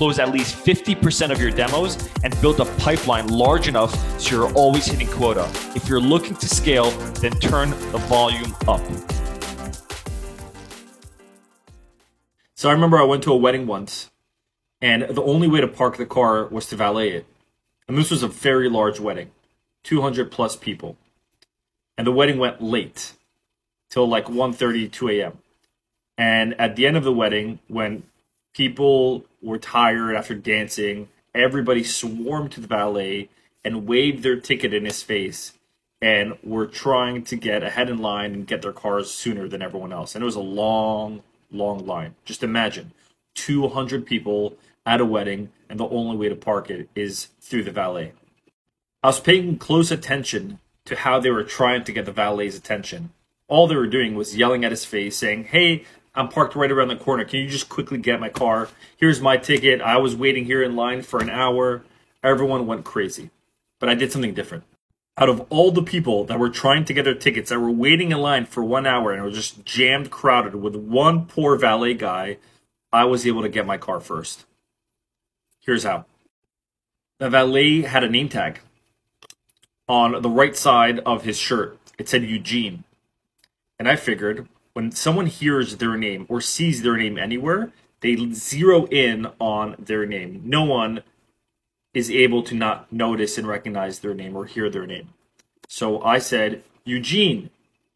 close at least 50% of your demos, and build a pipeline large enough so you're always hitting quota. If you're looking to scale, then turn the volume up. So I remember I went to a wedding once and the only way to park the car was to valet it. And this was a very large wedding, 200 plus people. And the wedding went late till like 1:30, 2 a.m. And at the end of the wedding, when people were tired after dancing, everybody swarmed to the valet and waved their ticket in his face and were trying to get ahead in line and get their cars sooner than everyone else. And it was a long, long line. Just imagine 200 people at a wedding, and the only way to park it is through the valet. I was paying close attention to how they were trying to get the valet's attention. All they were doing was yelling at his face, saying, Hey, I'm parked right around the corner. Can you just quickly get my car? Here's my ticket. I was waiting here in line for an hour. Everyone went crazy. But I did something different. Out of all the people that were trying to get their tickets, that were waiting in line for one hour and were just jammed crowded with one poor valet guy, I was able to get my car first. Here's how. The valet had a name tag on the right side of his shirt. It said Eugene. And I figured when someone hears their name or sees their name anywhere, they zero in on their name. No one is able to not notice and recognize their name or hear their name. So I said, Eugene.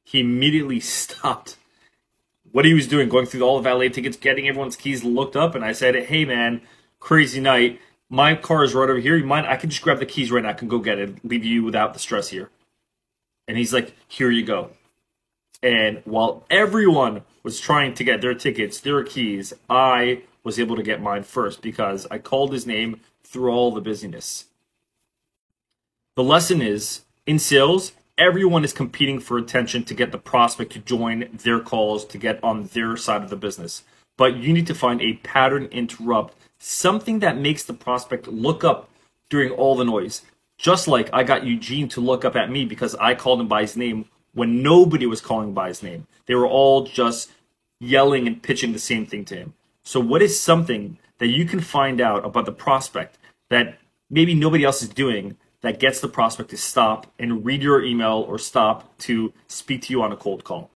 He immediately stopped what he was doing, going through all the valet tickets, getting everyone's keys, looked up, and I said, Hey man, crazy night. My car is right over here. You mind? I can just grab the keys right now. I can go get it. Leave you without the stress here. And he's like, here you go. And while everyone was trying to get their tickets, their keys, I was able to get mine first because I called his name through all the busyness. The lesson is in sales, everyone is competing for attention to get the prospect to join their calls to get on their side of the business. But you need to find a pattern interrupt something that makes the prospect look up during all the noise. Just like I got Eugene to look up at me because I called him by his name when nobody was calling by his name. They were all just yelling and pitching the same thing to him. So, what is something that you can find out about the prospect that maybe nobody else is doing that gets the prospect to stop and read your email or stop to speak to you on a cold call?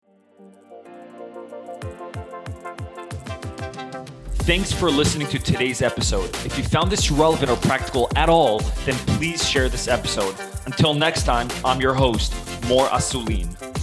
Thanks for listening to today's episode. If you found this relevant or practical at all, then please share this episode. Until next time, I'm your host, Mor Asulin.